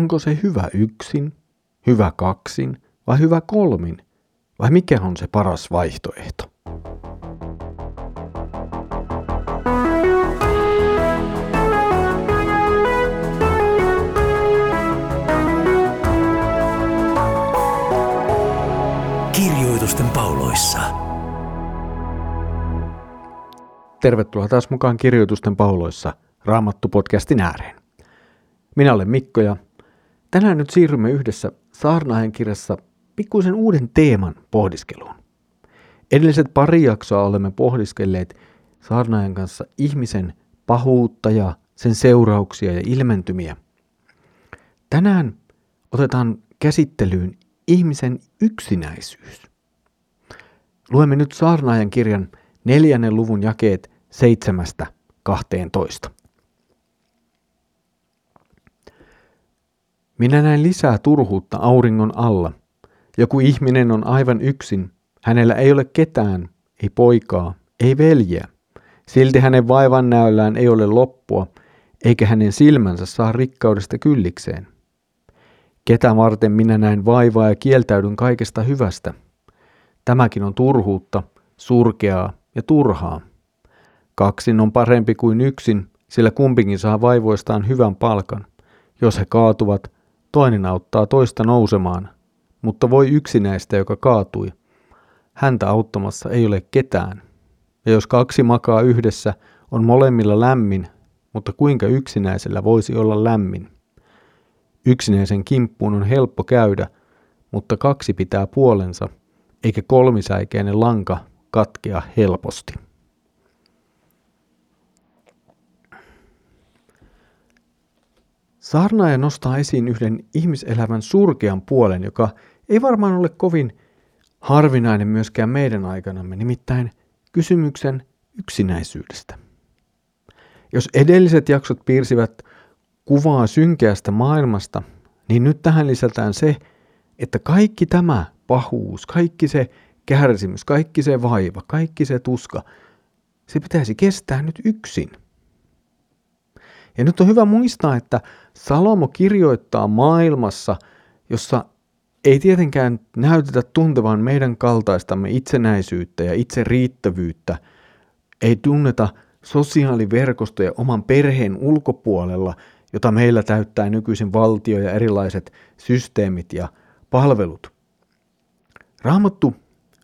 onko se hyvä yksin, hyvä kaksin vai hyvä kolmin, vai mikä on se paras vaihtoehto? Kirjoitusten pauloissa. Tervetuloa taas mukaan Kirjoitusten pauloissa Raamattu-podcastin ääreen. Minä olen Mikko ja Tänään nyt siirrymme yhdessä Saarnahen kirjassa pikkuisen uuden teeman pohdiskeluun. Edelliset pari jaksoa olemme pohdiskelleet Saarnaajan kanssa ihmisen pahuutta ja sen seurauksia ja ilmentymiä. Tänään otetaan käsittelyyn ihmisen yksinäisyys. Luemme nyt Saarnaajan kirjan neljännen luvun jakeet 7-12. Minä näen lisää turhuutta auringon alla. Joku ihminen on aivan yksin. Hänellä ei ole ketään, ei poikaa, ei veljeä. Silti hänen vaivan näöllään ei ole loppua, eikä hänen silmänsä saa rikkaudesta kyllikseen. Ketä varten minä näen vaivaa ja kieltäydyn kaikesta hyvästä? Tämäkin on turhuutta, surkeaa ja turhaa. Kaksin on parempi kuin yksin, sillä kumpikin saa vaivoistaan hyvän palkan. Jos he kaatuvat, toinen auttaa toista nousemaan, mutta voi yksinäistä, joka kaatui. Häntä auttamassa ei ole ketään. Ja jos kaksi makaa yhdessä, on molemmilla lämmin, mutta kuinka yksinäisellä voisi olla lämmin? Yksinäisen kimppuun on helppo käydä, mutta kaksi pitää puolensa, eikä kolmisäikeinen lanka katkea helposti. Saarnaaja nostaa esiin yhden ihmiselämän surkean puolen, joka ei varmaan ole kovin harvinainen myöskään meidän aikanamme, nimittäin kysymyksen yksinäisyydestä. Jos edelliset jaksot piirsivät kuvaa synkeästä maailmasta, niin nyt tähän lisätään se, että kaikki tämä pahuus, kaikki se kärsimys, kaikki se vaiva, kaikki se tuska, se pitäisi kestää nyt yksin. Ja nyt on hyvä muistaa, että Salomo kirjoittaa maailmassa, jossa ei tietenkään näytetä tuntevan meidän kaltaistamme itsenäisyyttä ja itse riittävyyttä, ei tunneta sosiaaliverkostoja oman perheen ulkopuolella, jota meillä täyttää nykyisin valtio ja erilaiset systeemit ja palvelut. Raamattu,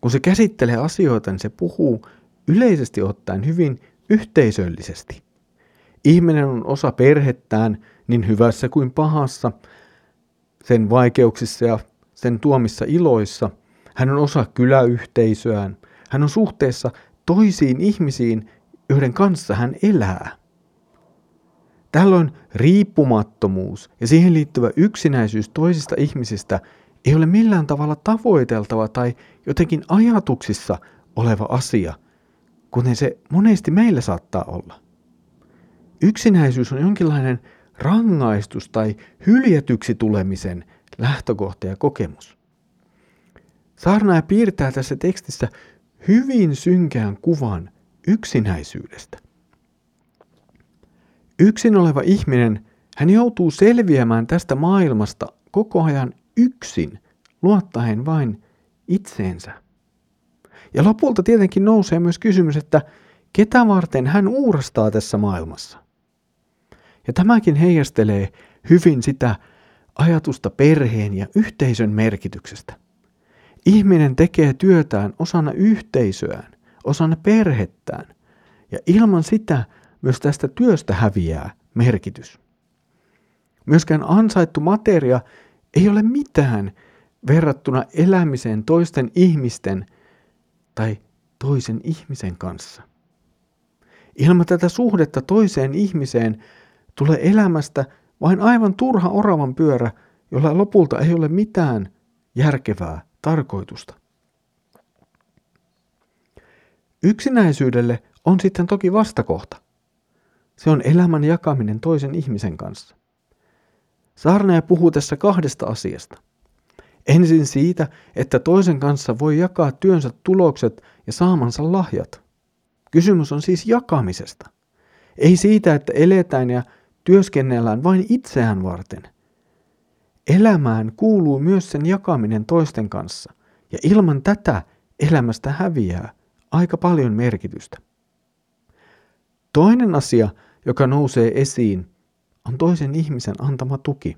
kun se käsittelee asioita, niin se puhuu yleisesti ottaen hyvin yhteisöllisesti. Ihminen on osa perhettään niin hyvässä kuin pahassa, sen vaikeuksissa ja sen tuomissa iloissa. Hän on osa kyläyhteisöään. Hän on suhteessa toisiin ihmisiin, joiden kanssa hän elää. Tällöin riippumattomuus ja siihen liittyvä yksinäisyys toisista ihmisistä ei ole millään tavalla tavoiteltava tai jotenkin ajatuksissa oleva asia, kuten se monesti meillä saattaa olla. Yksinäisyys on jonkinlainen rangaistus tai hyljetyksi tulemisen lähtökohta ja kokemus. Saarnaaja piirtää tässä tekstissä hyvin synkeän kuvan yksinäisyydestä. Yksin oleva ihminen, hän joutuu selviämään tästä maailmasta koko ajan yksin, luottaen vain itseensä. Ja lopulta tietenkin nousee myös kysymys, että ketä varten hän uurastaa tässä maailmassa. Ja tämäkin heijastelee hyvin sitä ajatusta perheen ja yhteisön merkityksestä. Ihminen tekee työtään osana yhteisöään, osana perhettään, ja ilman sitä myös tästä työstä häviää merkitys. Myöskään ansaittu materia ei ole mitään verrattuna elämiseen toisten ihmisten tai toisen ihmisen kanssa. Ilman tätä suhdetta toiseen ihmiseen tulee elämästä vain aivan turha oravan pyörä, jolla lopulta ei ole mitään järkevää tarkoitusta. Yksinäisyydelle on sitten toki vastakohta. Se on elämän jakaminen toisen ihmisen kanssa. Saarnaja puhuu tässä kahdesta asiasta. Ensin siitä, että toisen kanssa voi jakaa työnsä tulokset ja saamansa lahjat. Kysymys on siis jakamisesta. Ei siitä, että eletään ja työskennellään vain itseään varten. elämään kuuluu myös sen jakaminen toisten kanssa, ja ilman tätä elämästä häviää aika paljon merkitystä. Toinen asia, joka nousee esiin, on toisen ihmisen antama tuki.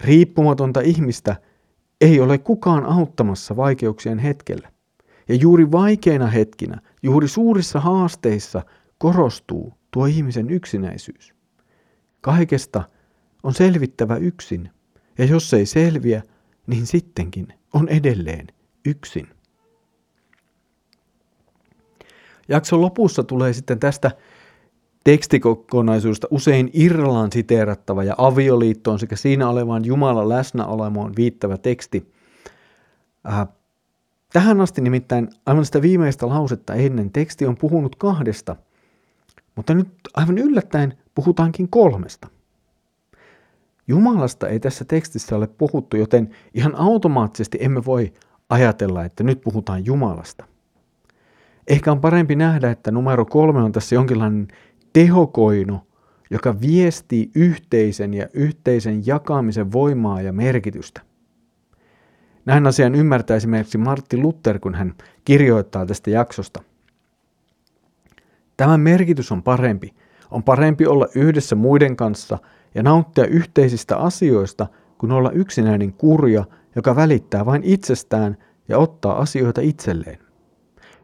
Riippumatonta ihmistä ei ole kukaan auttamassa vaikeuksien hetkellä. Ja juuri vaikeina hetkinä, juuri suurissa haasteissa korostuu tuo ihmisen yksinäisyys. Kaikesta on selvittävä yksin, ja jos ei selviä, niin sittenkin on edelleen yksin. Jakson lopussa tulee sitten tästä tekstikokonaisuudesta usein Irlan siteerattava ja avioliittoon sekä siinä olevan Jumalan läsnäolemoon viittävä teksti. Äh, tähän asti nimittäin aivan sitä viimeistä lausetta ennen teksti on puhunut kahdesta, mutta nyt aivan yllättäen puhutaankin kolmesta. Jumalasta ei tässä tekstissä ole puhuttu, joten ihan automaattisesti emme voi ajatella, että nyt puhutaan Jumalasta. Ehkä on parempi nähdä, että numero kolme on tässä jonkinlainen tehokoino, joka viestii yhteisen ja yhteisen jakamisen voimaa ja merkitystä. Näin asian ymmärtää esimerkiksi Martti Luther, kun hän kirjoittaa tästä jaksosta. Tämän merkitys on parempi. On parempi olla yhdessä muiden kanssa ja nauttia yhteisistä asioista, kuin olla yksinäinen kurja, joka välittää vain itsestään ja ottaa asioita itselleen.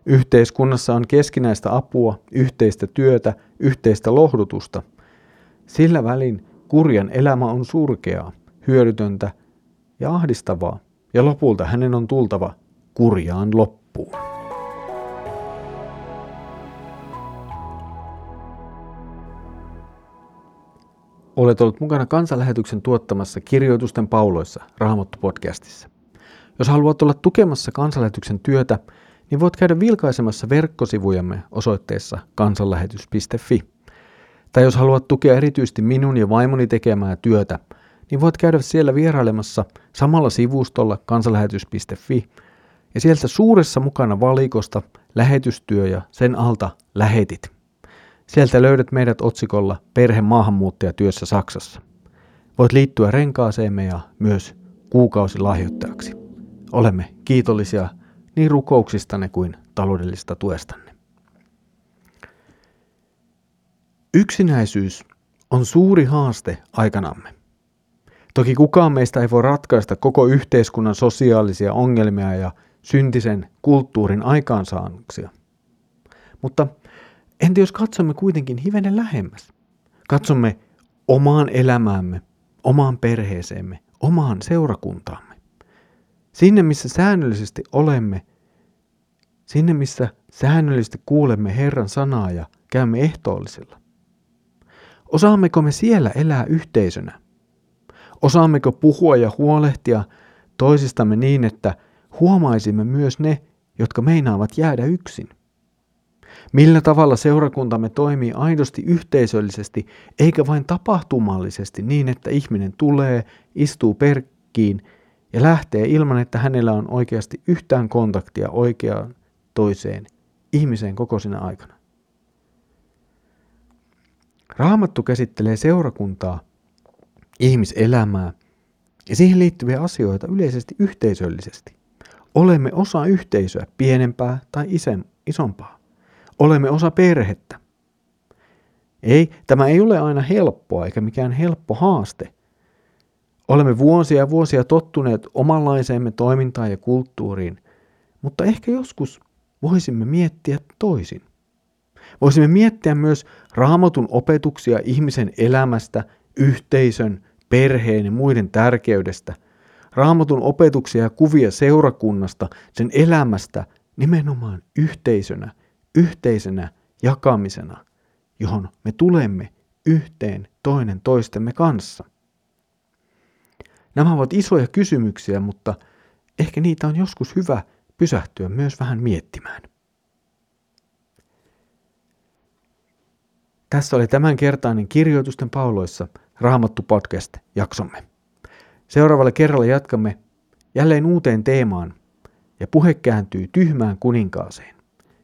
Yhteiskunnassa on keskinäistä apua, yhteistä työtä, yhteistä lohdutusta. Sillä välin kurjan elämä on surkeaa, hyödytöntä ja ahdistavaa, ja lopulta hänen on tultava kurjaan loppuun. Olet ollut mukana kansanlähetyksen tuottamassa kirjoitusten pauloissa Raamattu-podcastissa. Jos haluat olla tukemassa kansanlähetyksen työtä, niin voit käydä vilkaisemassa verkkosivujamme osoitteessa kansanlähetys.fi. Tai jos haluat tukea erityisesti minun ja vaimoni tekemää työtä, niin voit käydä siellä vierailemassa samalla sivustolla kansanlähetys.fi ja sieltä suuressa mukana valikosta lähetystyö ja sen alta lähetit. Sieltä löydät meidät otsikolla Perhe maahanmuuttajatyössä Saksassa. Voit liittyä renkaaseemme ja myös kuukausilahjoittajaksi. Olemme kiitollisia niin rukouksistanne kuin taloudellista tuestanne. Yksinäisyys on suuri haaste aikanamme. Toki kukaan meistä ei voi ratkaista koko yhteiskunnan sosiaalisia ongelmia ja syntisen kulttuurin aikaansaannuksia. Mutta entä jos katsomme kuitenkin hivenen lähemmäs? Katsomme omaan elämäämme, omaan perheeseemme, omaan seurakuntaamme. Sinne, missä säännöllisesti olemme, sinne, missä säännöllisesti kuulemme Herran sanaa ja käymme ehtoollisella. Osaammeko me siellä elää yhteisönä? Osaammeko puhua ja huolehtia toisistamme niin, että huomaisimme myös ne, jotka meinaavat jäädä yksin? Millä tavalla seurakuntamme toimii aidosti yhteisöllisesti, eikä vain tapahtumallisesti niin, että ihminen tulee, istuu perkkiin ja lähtee ilman, että hänellä on oikeasti yhtään kontaktia oikeaan toiseen ihmiseen koko sinä aikana. Raamattu käsittelee seurakuntaa, ihmiselämää ja siihen liittyviä asioita yleisesti yhteisöllisesti. Olemme osa yhteisöä, pienempää tai isompaa. Olemme osa perhettä. Ei, tämä ei ole aina helppoa eikä mikään helppo haaste – Olemme vuosia ja vuosia tottuneet omanlaiseemme toimintaan ja kulttuuriin, mutta ehkä joskus voisimme miettiä toisin. Voisimme miettiä myös raamatun opetuksia ihmisen elämästä, yhteisön, perheen ja muiden tärkeydestä, raamatun opetuksia ja kuvia seurakunnasta, sen elämästä nimenomaan yhteisönä, yhteisenä jakamisena, johon me tulemme yhteen toinen toistemme kanssa. Nämä ovat isoja kysymyksiä, mutta ehkä niitä on joskus hyvä pysähtyä myös vähän miettimään. Tässä oli tämänkertainen Kirjoitusten pauloissa Raamattu podcast-jaksomme. Seuraavalla kerralla jatkamme jälleen uuteen teemaan ja puhe kääntyy tyhmään kuninkaaseen.